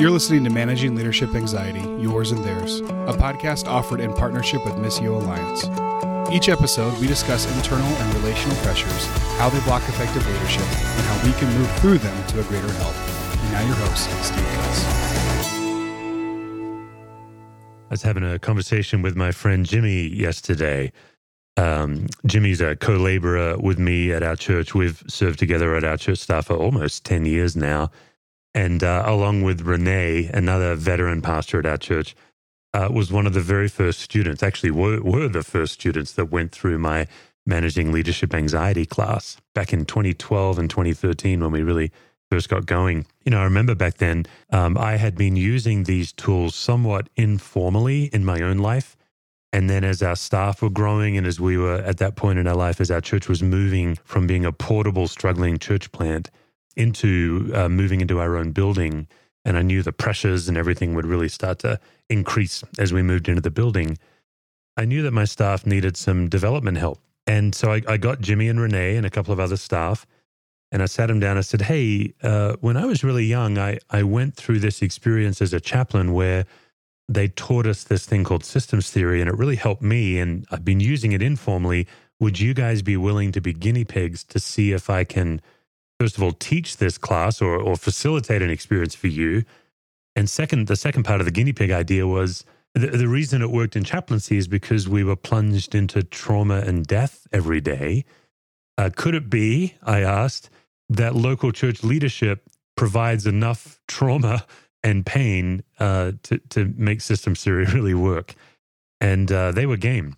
You're listening to Managing Leadership Anxiety, Yours and Theirs, a podcast offered in partnership with Missio Alliance. Each episode, we discuss internal and relational pressures, how they block effective leadership, and how we can move through them to a greater health. And now, your host, Steve Cuss. I was having a conversation with my friend Jimmy yesterday. Um, Jimmy's a co laborer with me at our church. We've served together at our church staff for almost 10 years now and uh, along with Renee, another veteran pastor at our church, uh, was one of the very first students, actually, were, were the first students that went through my managing leadership anxiety class back in 2012 and 2013 when we really first got going. You know, I remember back then um, I had been using these tools somewhat informally in my own life. And then as our staff were growing and as we were at that point in our life, as our church was moving from being a portable, struggling church plant into uh, moving into our own building, and I knew the pressures and everything would really start to increase as we moved into the building. I knew that my staff needed some development help. And so I, I got Jimmy and Renee and a couple of other staff, and I sat them down. I said, Hey, uh, when I was really young, I, I went through this experience as a chaplain where they taught us this thing called systems theory, and it really helped me. And I've been using it informally. Would you guys be willing to be guinea pigs to see if I can first of all, teach this class or, or facilitate an experience for you. And second, the second part of the guinea pig idea was the, the reason it worked in chaplaincy is because we were plunged into trauma and death every day. Uh, could it be, I asked, that local church leadership provides enough trauma and pain uh, to, to make system theory really work? And uh, they were game.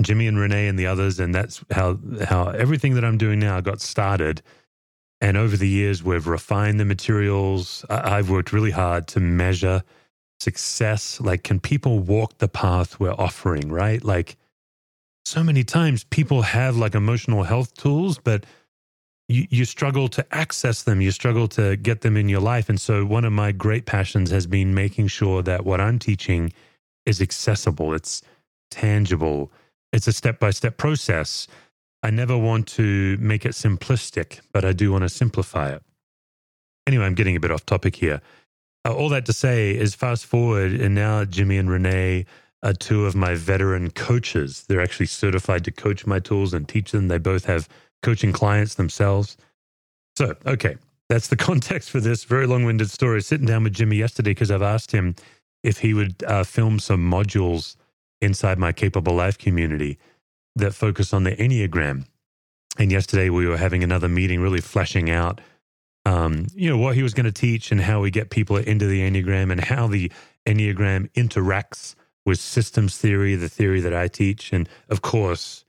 Jimmy and Renee and the others, and that's how how everything that I'm doing now got started and over the years, we've refined the materials. I've worked really hard to measure success. Like, can people walk the path we're offering, right? Like, so many times people have like emotional health tools, but you, you struggle to access them. You struggle to get them in your life. And so, one of my great passions has been making sure that what I'm teaching is accessible, it's tangible, it's a step by step process. I never want to make it simplistic, but I do want to simplify it. Anyway, I'm getting a bit off topic here. Uh, all that to say is fast forward, and now Jimmy and Renee are two of my veteran coaches. They're actually certified to coach my tools and teach them. They both have coaching clients themselves. So, okay, that's the context for this very long winded story. Sitting down with Jimmy yesterday because I've asked him if he would uh, film some modules inside my Capable Life community that focus on the Enneagram. And yesterday we were having another meeting, really fleshing out, um, you know, what he was going to teach and how we get people into the Enneagram and how the Enneagram interacts with systems theory, the theory that I teach. And of course,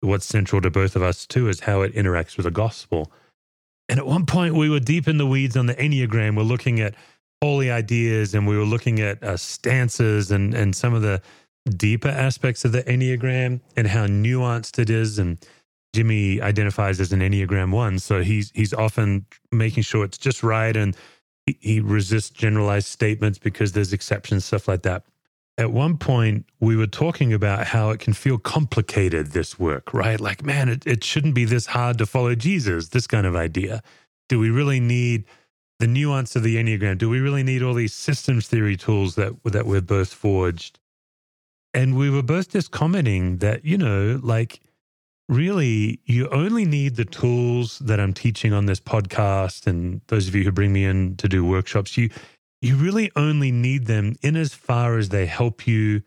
what's central to both of us too is how it interacts with the gospel. And at one point, we were deep in the weeds on the Enneagram. We're looking at holy ideas and we were looking at uh, stances and, and some of the deeper aspects of the Enneagram and how nuanced it is. And Jimmy identifies as an Enneagram one. So he's he's often making sure it's just right and he, he resists generalized statements because there's exceptions, stuff like that. At one point, we were talking about how it can feel complicated, this work, right? Like, man, it, it shouldn't be this hard to follow Jesus, this kind of idea. Do we really need the nuance of the Enneagram? Do we really need all these systems theory tools that, that we've both forged? And we were both just commenting that, you know, like really you only need the tools that I'm teaching on this podcast and those of you who bring me in to do workshops, you you really only need them in as far as they help you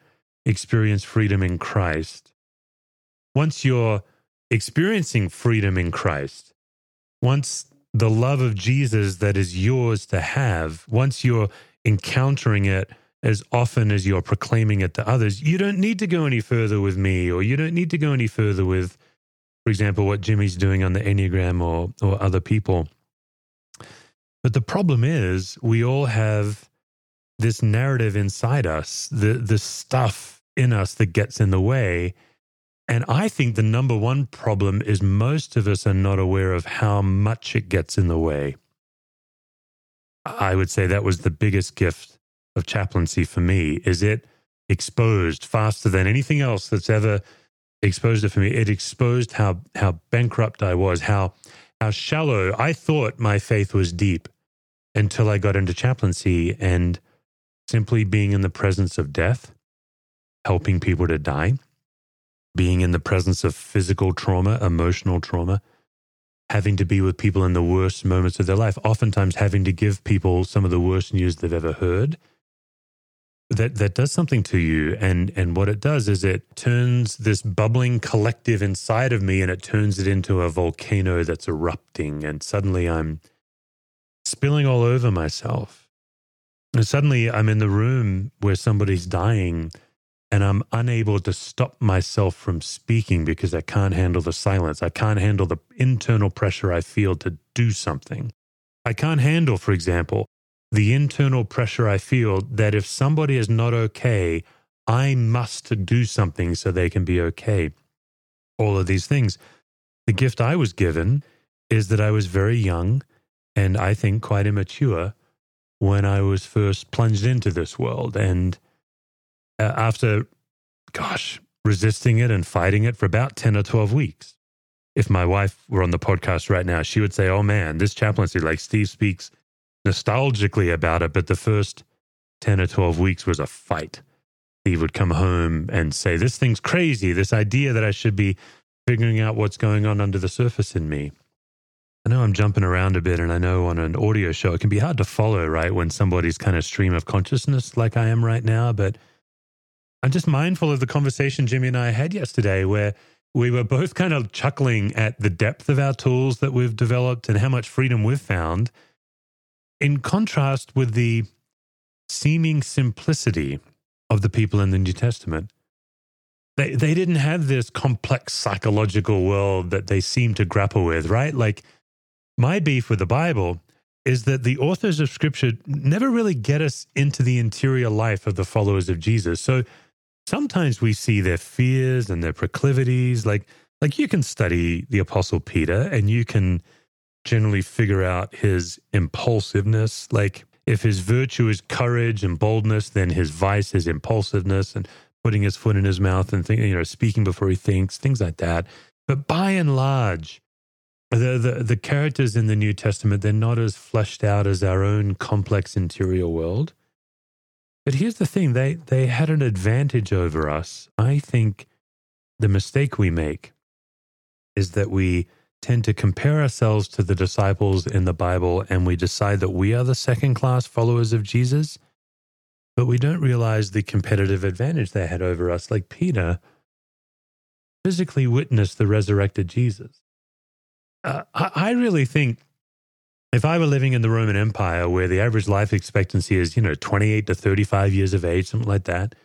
experience freedom in Christ. Once you're experiencing freedom in Christ, once the love of Jesus that is yours to have, once you're encountering it as often as you're proclaiming it to others, you don't need to go any further with me, or you don't need to go any further with, for example, what Jimmy's doing on the Enneagram or, or other people. But the problem is, we all have this narrative inside us, the, the stuff in us that gets in the way. And I think the number one problem is most of us are not aware of how much it gets in the way. I would say that was the biggest gift of chaplaincy for me is it exposed faster than anything else that's ever exposed it for me. It exposed how how bankrupt I was, how how shallow I thought my faith was deep. until I got into chaplaincy and simply being in the presence of death, helping people to die, being in the presence of physical trauma, emotional trauma, having to be with people in the worst moments of their life, oftentimes having to give people some of the worst news they've ever heard. That that does something to you. And and what it does is it turns this bubbling collective inside of me and it turns it into a volcano that's erupting. And suddenly I'm spilling all over myself. And suddenly I'm in the room where somebody's dying and I'm unable to stop myself from speaking because I can't handle the silence. I can't handle the internal pressure I feel to do something. I can't handle, for example, the internal pressure I feel that if somebody is not okay, I must do something so they can be okay. All of these things. The gift I was given is that I was very young and I think quite immature when I was first plunged into this world. And uh, after, gosh, resisting it and fighting it for about 10 or 12 weeks. If my wife were on the podcast right now, she would say, Oh man, this chaplaincy, like Steve speaks nostalgically about it, but the first 10 or 12 weeks was a fight. He would come home and say, This thing's crazy. This idea that I should be figuring out what's going on under the surface in me. I know I'm jumping around a bit, and I know on an audio show it can be hard to follow, right? When somebody's kind of stream of consciousness like I am right now. But I'm just mindful of the conversation Jimmy and I had yesterday where we were both kind of chuckling at the depth of our tools that we've developed and how much freedom we've found, in contrast with the seeming simplicity of the people in the New Testament. They, they didn't have this complex psychological world that they seem to grapple with, right? Like, my beef with the Bible is that the authors of scripture never really get us into the interior life of the followers of Jesus. So sometimes we see their fears and their proclivities like like you can study the apostle Peter and you can generally figure out his impulsiveness like if his virtue is courage and boldness then his vice is impulsiveness and putting his foot in his mouth and thinking you know speaking before he thinks things like that but by and large the, the the characters in the New Testament they're not as fleshed out as our own complex interior world. But here's the thing: they they had an advantage over us. I think the mistake we make is that we tend to compare ourselves to the disciples in the Bible and we decide that we are the second class followers of Jesus, but we don't realize the competitive advantage they had over us. Like Peter physically witnessed the resurrected Jesus uh, I really think if I were living in the Roman Empire where the average life expectancy is, you know, 28 to 35 years of age, something like that,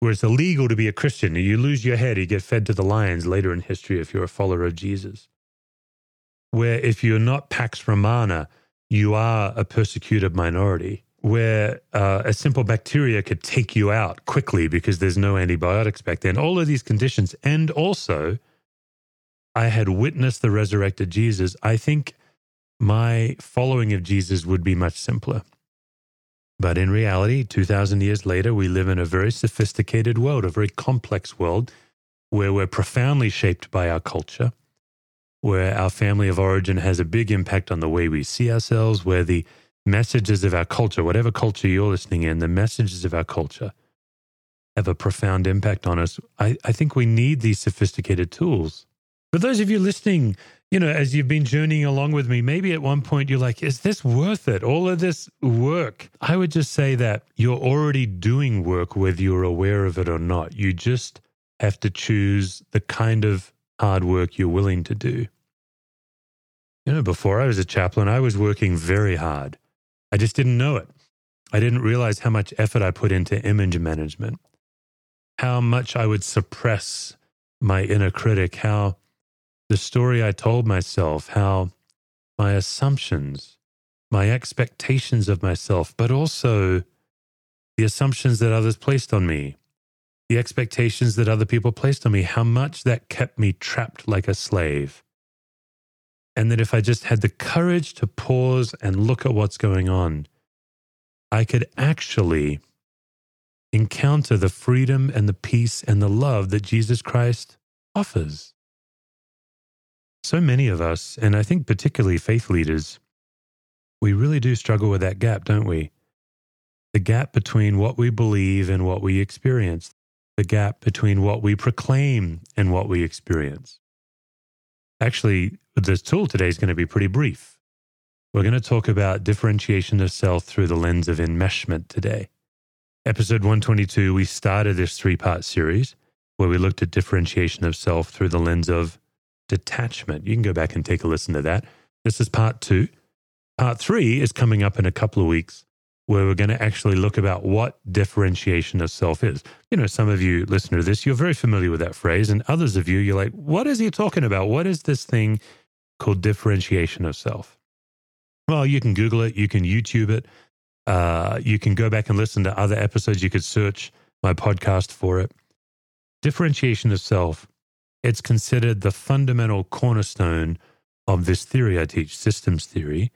where it's illegal to be a Christian, you lose your head, you get fed to the lions later in history if you're a follower of Jesus. Where if you're not Pax Romana, you are a persecuted minority, where uh, a simple bacteria could take you out quickly because there's no antibiotics back then. All of these conditions, and also I had witnessed the resurrected Jesus, I think my following of Jesus would be much simpler. But in reality, 2,000 years later, we live in a very sophisticated world, a very complex world where we're profoundly shaped by our culture, where our family of origin has a big impact on the way we see ourselves, where the messages of our culture, whatever culture you're listening in, the messages of our culture have a profound impact on us. I, I think we need these sophisticated tools for those of you listening, you know, as you've been journeying along with me, maybe at one point you're like, is this worth it? All of this work. I would just say that you're already doing work, whether you're aware of it or not. You just have to choose the kind of hard work you're willing to do. You know, before I was a chaplain, I was working very hard. I just didn't know it. I didn't realize how much effort I put into image management, how much I would suppress my inner critic, how the story I told myself, how my assumptions, my expectations of myself, but also the assumptions that others placed on me, the expectations that other people placed on me, how much that kept me trapped like a slave. And that if I just had the courage to pause and look at what's going on, I could actually encounter the freedom and the peace and the love that Jesus Christ offers. So many of us, and I think particularly faith leaders, we really do struggle with that gap, don't we? The gap between what we believe and what we experience, the gap between what we proclaim and what we experience. Actually, this tool today is going to be pretty brief. We're going to talk about differentiation of self through the lens of enmeshment today. Episode 122, we started this three part series where we looked at differentiation of self through the lens of detachment. You can go back and take a listen to that. This is part two. Part three is coming up in a couple of weeks where we're going to actually look about what differentiation of self is. You know, some of you listen to this, you're very familiar with that phrase, and others of you, you're like, what is he talking about? What is this thing called differentiation of self? Well, you can Google it, you can YouTube it, uh, you can go back and listen to other episodes, you could search my podcast for it. Differentiation of self, it's considered the fundamental cornerstone of this theory I teach, systems theory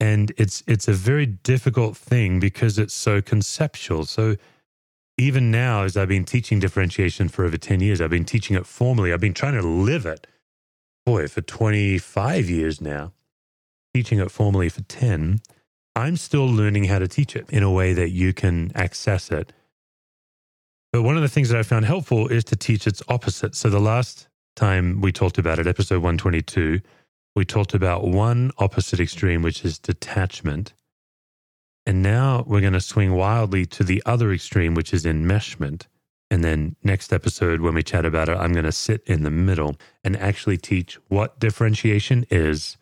and it's it's a very difficult thing because it's so conceptual. So even now as i've been teaching differentiation for over 10 years i've been teaching it formally. I've been trying to live it. Boy for 25 years now teaching it formally for 10 i'm still learning how to teach it in a way that you can access it. But one of the things that i found helpful is to teach its opposite. So the last time we talked about it episode 122 we talked about one opposite extreme, which is detachment. And now we're going to swing wildly to the other extreme, which is enmeshment. And then next episode, when we chat about it, I'm going to sit in the middle and actually teach what differentiation is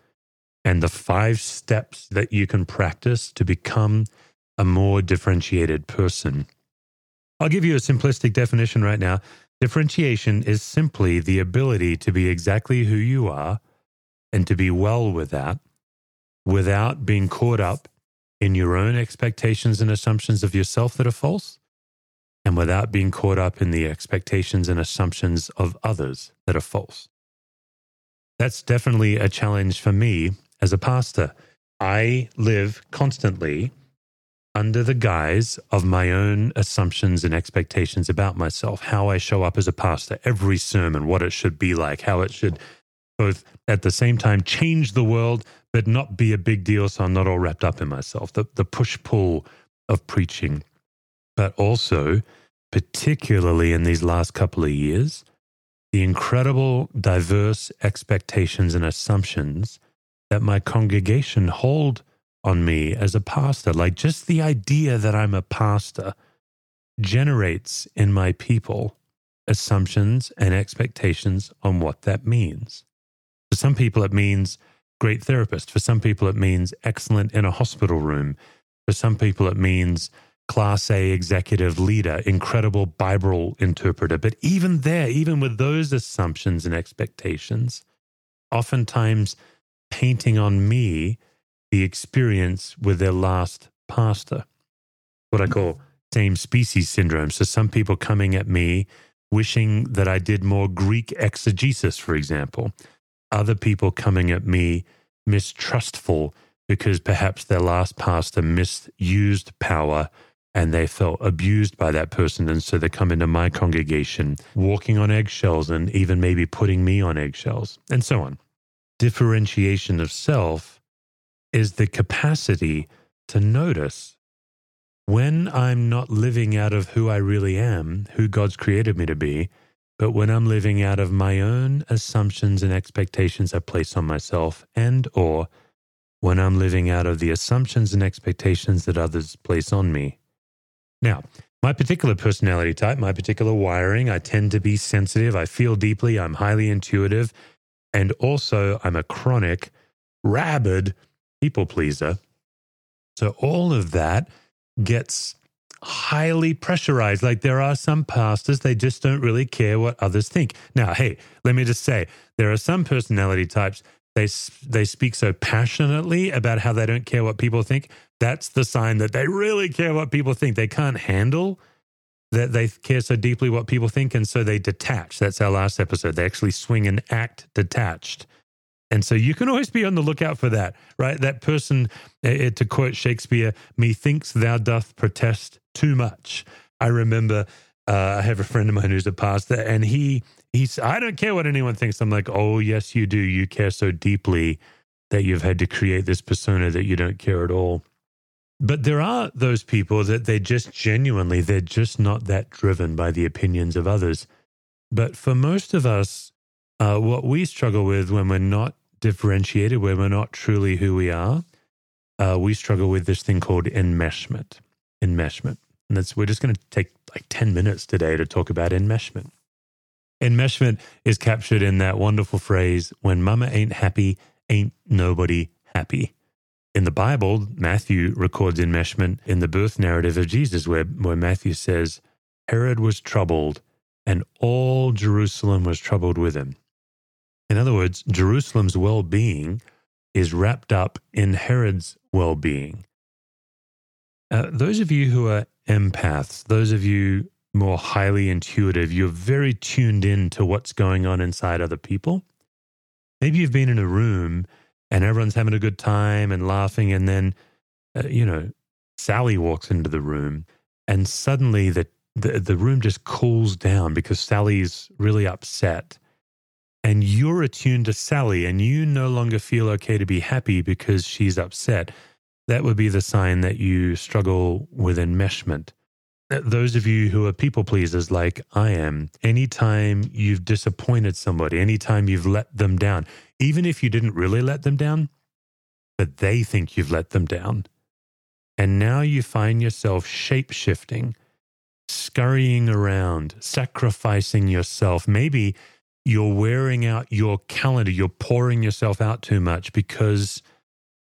and the five steps that you can practice to become a more differentiated person. I'll give you a simplistic definition right now. Differentiation is simply the ability to be exactly who you are and to be well with that without being caught up in your own expectations and assumptions of yourself that are false and without being caught up in the expectations and assumptions of others that are false. That's definitely a challenge for me as a pastor. I live constantly under the guise of my own assumptions and expectations about myself, how I show up as a pastor, every sermon, what it should be like, how it should both at the same time change the world, but not be a big deal. So I'm not all wrapped up in myself. The, the push pull of preaching, but also, particularly in these last couple of years, the incredible diverse expectations and assumptions that my congregation hold on me as a pastor. Like just the idea that I'm a pastor generates in my people assumptions and expectations on what that means. For some people, it means great therapist. For some people, it means excellent in a hospital room. For some people, it means class A executive leader, incredible Bible interpreter. But even there, even with those assumptions and expectations, oftentimes painting on me the experience with their last pastor, what I call same species syndrome. So some people coming at me wishing that I did more Greek exegesis, for example other people coming at me mistrustful because perhaps their last pastor misused power and they felt abused by that person. And so they come into my congregation walking on eggshells and even maybe putting me on eggshells and so on. Differentiation of self is the capacity to notice when I'm not living out of who I really am, who God's created me to be, but when I'm living out of my own assumptions and expectations I place on myself and or when I'm living out of the assumptions and expectations that others place on me. Now, my particular personality type, my particular wiring, I tend to be sensitive, I feel deeply, I'm highly intuitive, and also I'm a chronic, rabid people pleaser. So all of that gets highly pressurized. Like there are some pastors, they just don't really care what others think. Now, hey, let me just say, there are some personality types, they, they speak so passionately about how they don't care what people think. That's the sign that they really care what people think. They can't handle that they care so deeply what people think. And so they detach. That's our last episode. They actually swing and act detached. And so you can always be on the lookout for that, right? That person, uh, to quote Shakespeare, methinks thou doth protest too much. I remember uh, I have a friend of mine who's a pastor, and he he's I don't care what anyone thinks. I'm like, oh yes, you do. You care so deeply that you've had to create this persona that you don't care at all. But there are those people that they just genuinely, they're just not that driven by the opinions of others. But for most of us, uh, what we struggle with when we're not differentiated, when we're not truly who we are, uh, we struggle with this thing called enmeshment. Enmeshment. And that's, we're just going to take like 10 minutes today to talk about enmeshment. Enmeshment is captured in that wonderful phrase when mama ain't happy, ain't nobody happy. In the Bible, Matthew records enmeshment in the birth narrative of Jesus, where, where Matthew says, Herod was troubled, and all Jerusalem was troubled with him. In other words, Jerusalem's well being is wrapped up in Herod's well being. Uh, those of you who are empaths, those of you more highly intuitive, you're very tuned in to what's going on inside other people. Maybe you've been in a room and everyone's having a good time and laughing, and then, uh, you know, Sally walks into the room and suddenly the, the, the room just cools down because Sally's really upset. And you're attuned to Sally and you no longer feel okay to be happy because she's upset. That would be the sign that you struggle with enmeshment uh, those of you who are people pleasers like I am, anytime you've disappointed somebody, anytime you've let them down, even if you didn't really let them down, but they think you've let them down. And now you find yourself shape shifting, scurrying around, sacrificing yourself. Maybe you're wearing out your calendar, you're pouring yourself out too much because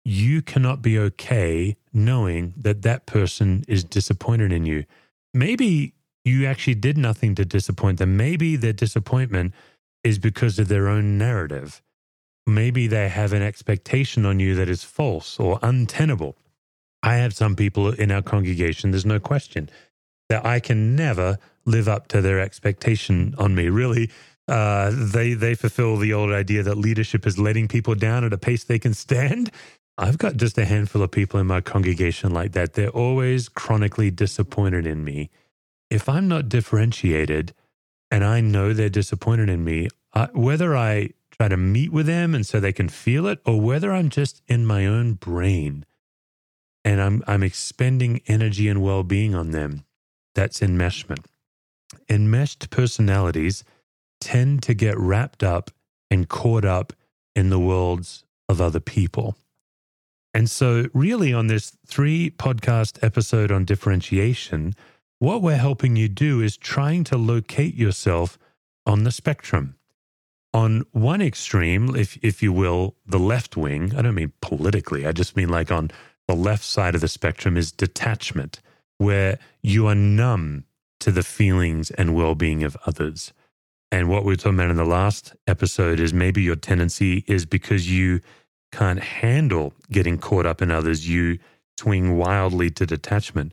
you cannot be okay knowing that that person is disappointed in you maybe you actually did nothing to disappoint them. Maybe their disappointment is because of their own narrative. Maybe they have an expectation on you that is false or untenable. I have some people in our congregation, there's no question, that I can never live up to their expectation on me. Really, uh, they they fulfill the old idea that leadership is letting people down at a pace they can stand. I've got just a handful of people in my congregation like that. They're always chronically disappointed in me. If I'm not differentiated and I know they're disappointed in me, I, whether I try to meet with them and so they can feel it or whether I'm just in my own brain and I'm, I'm expending energy and well being on them, that's enmeshment. Enmeshed personalities tend to get wrapped up and caught up in the worlds of other people. And so, really, on this three podcast episode on differentiation, what we're helping you do is trying to locate yourself on the spectrum. On one extreme, if, if you will, the left wing, I don't mean politically, I just mean like on the left side of the spectrum is detachment, where you are numb to the feelings and well being of others. And what we were talking about in the last episode is maybe your tendency is because you can't handle getting caught up in others, you swing wildly to detachment.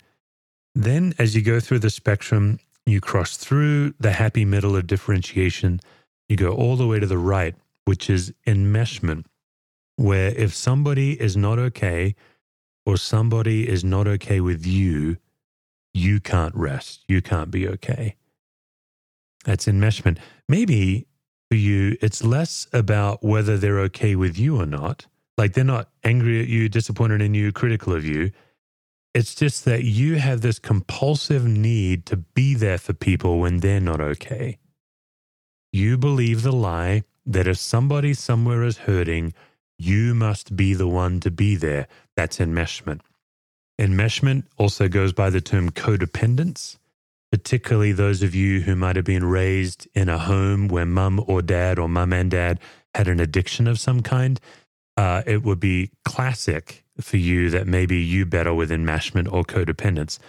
Then, as you go through the spectrum, you cross through the happy middle of differentiation. You go all the way to the right, which is enmeshment, where if somebody is not okay or somebody is not okay with you, you can't rest. You can't be okay. That's enmeshment. Maybe for you, it's less about whether they're okay with you or not. Like they're not angry at you, disappointed in you, critical of you. It's just that you have this compulsive need to be there for people when they're not okay. You believe the lie that if somebody somewhere is hurting, you must be the one to be there. That's enmeshment. Enmeshment also goes by the term codependence particularly those of you who might have been raised in a home where mum or dad or mum and dad had an addiction of some kind, uh, it would be classic for you that maybe you battle with enmeshment or codependence.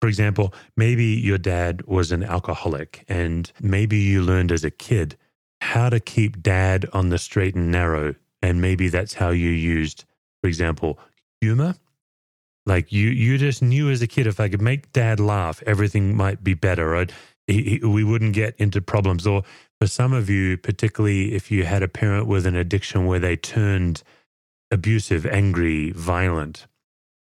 For example, maybe your dad was an alcoholic and maybe you learned as a kid how to keep dad on the straight and narrow. And maybe that's how you used, for example, humor like you, you just knew as a kid if I could make dad laugh, everything might be better. Or he, he, we wouldn't get into problems. Or for some of you, particularly if you had a parent with an addiction where they turned abusive, angry, violent,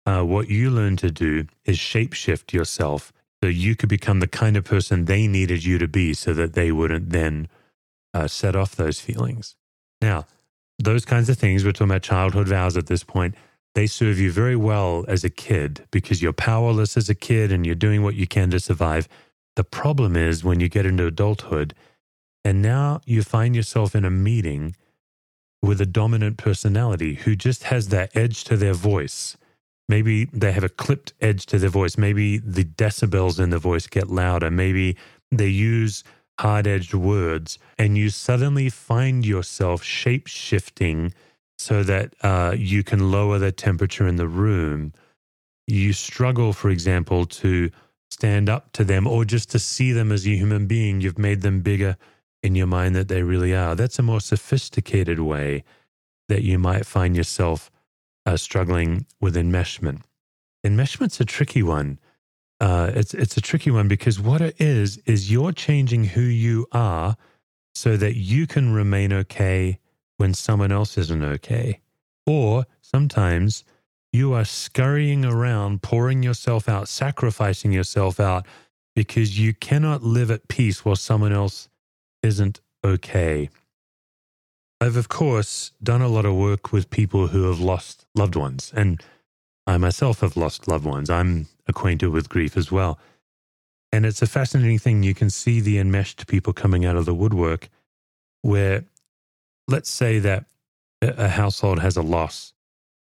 uh, what you learn to do is shapeshift yourself so you could become the kind of person they needed you to be so that they wouldn't then uh, set off those feelings. Now, those kinds of things, we're talking about childhood vows at this point, they serve you very well as a kid because you're powerless as a kid and you're doing what you can to survive. The problem is when you get into adulthood and now you find yourself in a meeting with a dominant personality who just has that edge to their voice. Maybe they have a clipped edge to their voice. Maybe the decibels in the voice get louder. Maybe they use hard edged words, and you suddenly find yourself shape shifting so that uh, you can lower the temperature in the room. You struggle, for example, to stand up to them or just to see them as a human being. You've made them bigger in your mind that they really are. That's a more sophisticated way that you might find yourself uh, struggling with enmeshment. Enmeshment's a tricky one. Uh, it's it's a tricky one because what it is is you're changing who you are so that you can remain okay when someone else isn't okay. Or sometimes you are scurrying around, pouring yourself out, sacrificing yourself out because you cannot live at peace while someone else isn't okay. I've, of course, done a lot of work with people who have lost loved ones, and I myself have lost loved ones. I'm acquainted with grief as well. And it's a fascinating thing. You can see the enmeshed people coming out of the woodwork where let's say that a household has a loss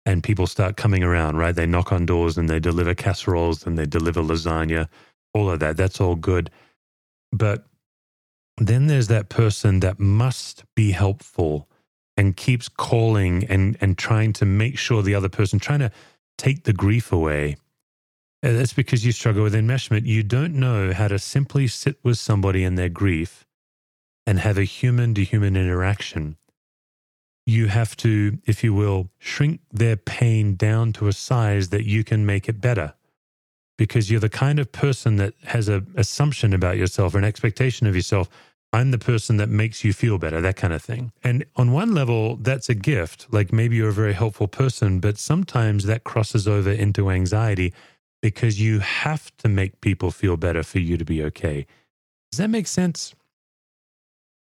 and people start coming around, right? They knock on doors and they deliver casseroles and they deliver lasagna, all of that. That's all good. But then there's that person that must be helpful and keeps calling and, and trying to make sure the other person, trying to take the grief away. And that's because you struggle with enmeshment. You don't know how to simply sit with somebody in their grief and have a human to human interaction, you have to, if you will, shrink their pain down to a size that you can make it better. Because you're the kind of person that has an assumption about yourself or an expectation of yourself. I'm the person that makes you feel better, that kind of thing. And on one level, that's a gift. Like maybe you're a very helpful person, but sometimes that crosses over into anxiety because you have to make people feel better for you to be okay. Does that make sense?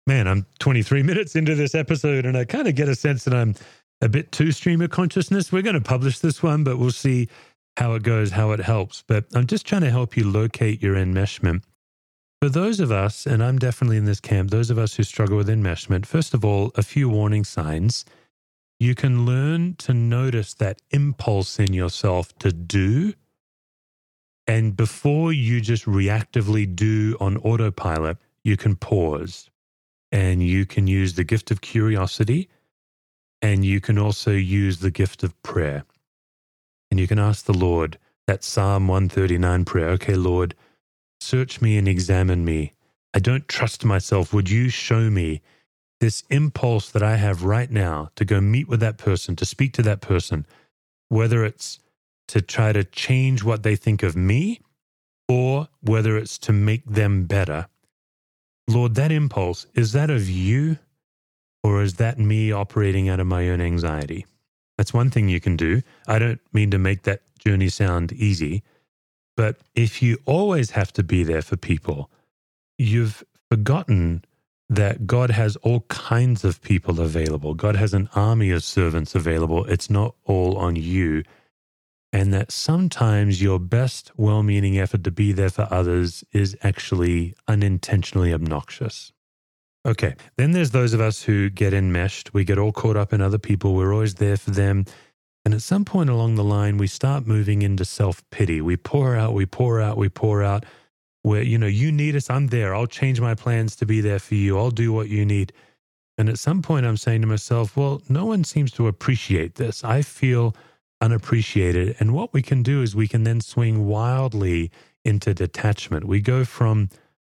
man, I'm 23 minutes into this episode and I kind of get a sense that I'm a bit too stream of consciousness. We're going to publish this one, but we'll see how it goes, how it helps. But I'm just trying to help you locate your enmeshment. For those of us, and I'm definitely in this camp, those of us who struggle with enmeshment, first of all, a few warning signs. You can learn to notice that impulse in yourself to do. And before you just reactively do on autopilot, you can pause and you can use the gift of curiosity and you can also use the gift of prayer. And you can ask the Lord that Psalm 139 prayer Okay, Lord, search me and examine me. I don't trust myself. Would you show me this impulse that I have right now to go meet with that person, to speak to that person, whether it's to try to change what they think of me or whether it's to make them better? Lord, that impulse, is that of you or is that me operating out of my own anxiety? That's one thing you can do. I don't mean to make that journey sound easy, but if you always have to be there for people, you've forgotten that God has all kinds of people available. God has an army of servants available. It's not all on you and that sometimes your best well meaning effort to be there for others is actually unintentionally obnoxious. Okay, then there's those of us who get enmeshed. We get all caught up in other people. We're always there for them. And at some point along the line, we start moving into self pity. We pour out, we pour out, we pour out. Where, you know, you need us, I'm there. I'll change my plans to be there for you. I'll do what you need. And at some point, I'm saying to myself, well, no one seems to appreciate this. I feel unappreciated. And what we can do is we can then swing wildly into detachment. We go from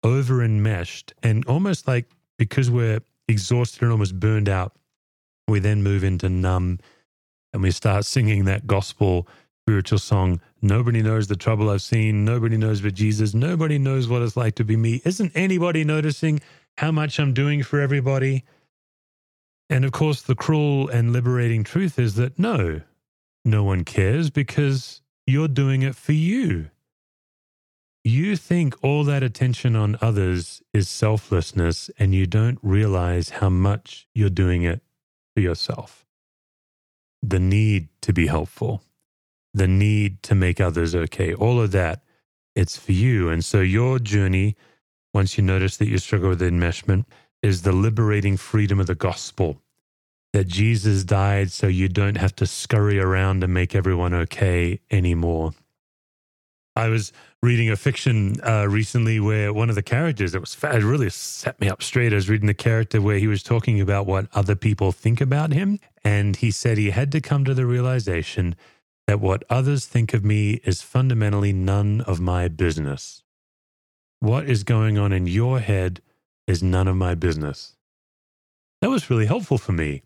over enmeshed and almost like because we're exhausted and almost burned out, we then move into numb and we start singing that gospel spiritual song. Nobody knows the trouble I've seen. Nobody knows but Jesus. Nobody knows what it's like to be me. Isn't anybody noticing how much I'm doing for everybody? And of course, the cruel and liberating truth is that no, no one cares because you're doing it for you. You think all that attention on others is selflessness, and you don't realize how much you're doing it for yourself. The need to be helpful, the need to make others okay, all of that, it's for you. And so your journey, once you notice that you struggle with enmeshment, is the liberating freedom of the gospel that Jesus died so you don't have to scurry around and make everyone okay anymore. I was reading a fiction uh, recently where one of the characters, it was it really set me up straight. I was reading the character where he was talking about what other people think about him. And he said he had to come to the realization that what others think of me is fundamentally none of my business. What is going on in your head is none of my business. That was really helpful for me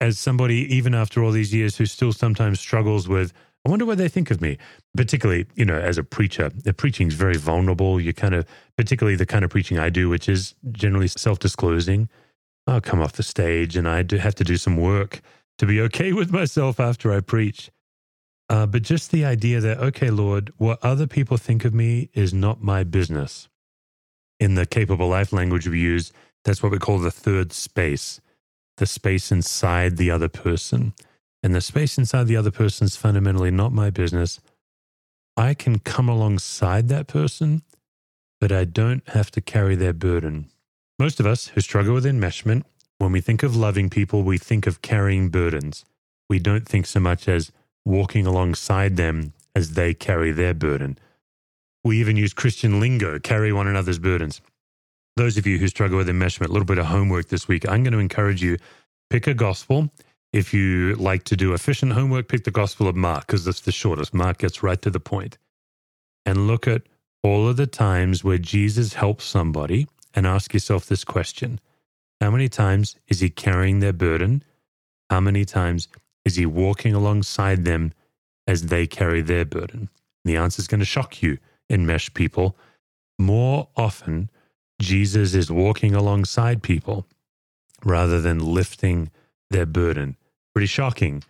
as somebody, even after all these years, who still sometimes struggles with, I wonder what they think of me. Particularly, you know, as a preacher, the preaching is very vulnerable. You kind of, particularly the kind of preaching I do, which is generally self disclosing. I'll come off the stage and I do have to do some work to be okay with myself after I preach. Uh, but just the idea that, okay, Lord, what other people think of me is not my business. In the capable life language we use, that's what we call the third space the space inside the other person. And the space inside the other person is fundamentally not my business. I can come alongside that person, but I don't have to carry their burden. Most of us who struggle with enmeshment, when we think of loving people, we think of carrying burdens. We don't think so much as walking alongside them as they carry their burden. We even use Christian lingo, carry one another's burdens those of you who struggle with enmeshment, a little bit of homework this week. I'm going to encourage you pick a gospel. If you like to do efficient homework, pick the Gospel of Mark because it's the shortest. Mark gets right to the point. And look at all of the times where Jesus helps somebody and ask yourself this question How many times is he carrying their burden? How many times is he walking alongside them as they carry their burden? The answer is going to shock you, enmeshed people. More often, Jesus is walking alongside people rather than lifting their burden. Pretty shocking.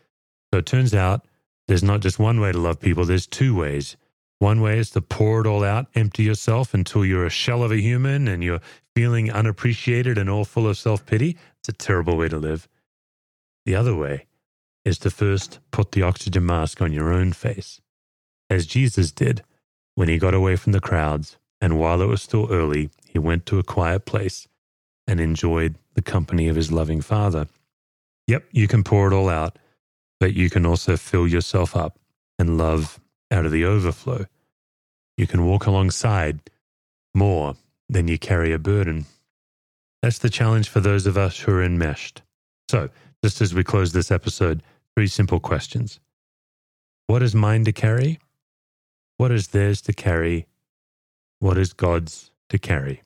So it turns out there's not just one way to love people, there's two ways. One way is to pour it all out, empty yourself until you're a shell of a human and you're feeling unappreciated and all full of self pity. It's a terrible way to live. The other way is to first put the oxygen mask on your own face, as Jesus did when he got away from the crowds and while it was still early, he went to a quiet place and enjoyed the company of his loving Father. Yep, you can pour it all out, but you can also fill yourself up and love out of the overflow. You can walk alongside more than you carry a burden. That's the challenge for those of us who are enmeshed. So, just as we close this episode, three simple questions What is mine to carry? What is theirs to carry? What is God's to carry?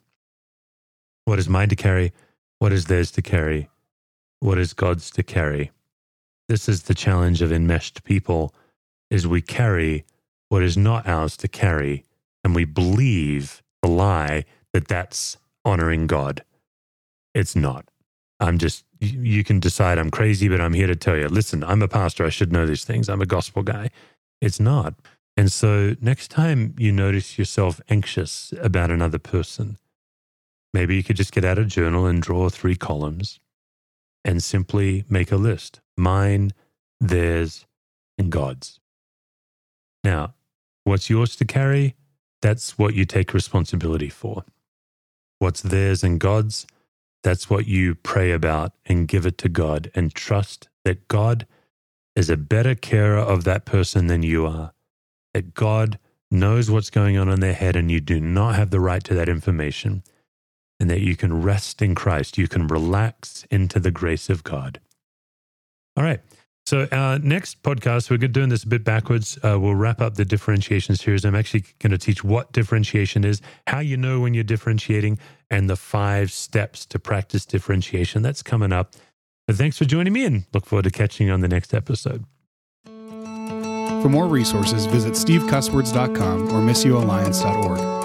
What is mine to carry? What is theirs to carry? What is God's to carry? This is the challenge of enmeshed people is we carry what is not ours to carry and we believe the lie that that's honoring God. It's not. I'm just you can decide I'm crazy but I'm here to tell you listen, I'm a pastor, I should know these things. I'm a gospel guy. It's not. And so next time you notice yourself anxious about another person, maybe you could just get out a journal and draw three columns and simply make a list mine, theirs, and God's. Now, what's yours to carry? That's what you take responsibility for. What's theirs and God's? That's what you pray about and give it to God and trust that God is a better carer of that person than you are that God knows what's going on in their head and you do not have the right to that information, and that you can rest in Christ. You can relax into the grace of God. All right. So, our next podcast, we're doing this a bit backwards. Uh, we'll wrap up the differentiation series. I'm actually going to teach what differentiation is, how you know when you're differentiating, and the five steps to practice differentiation. That's coming up. But thanks for joining me and look forward to catching you on the next episode. For more resources, visit stevecusswords.com or missioalliance.org.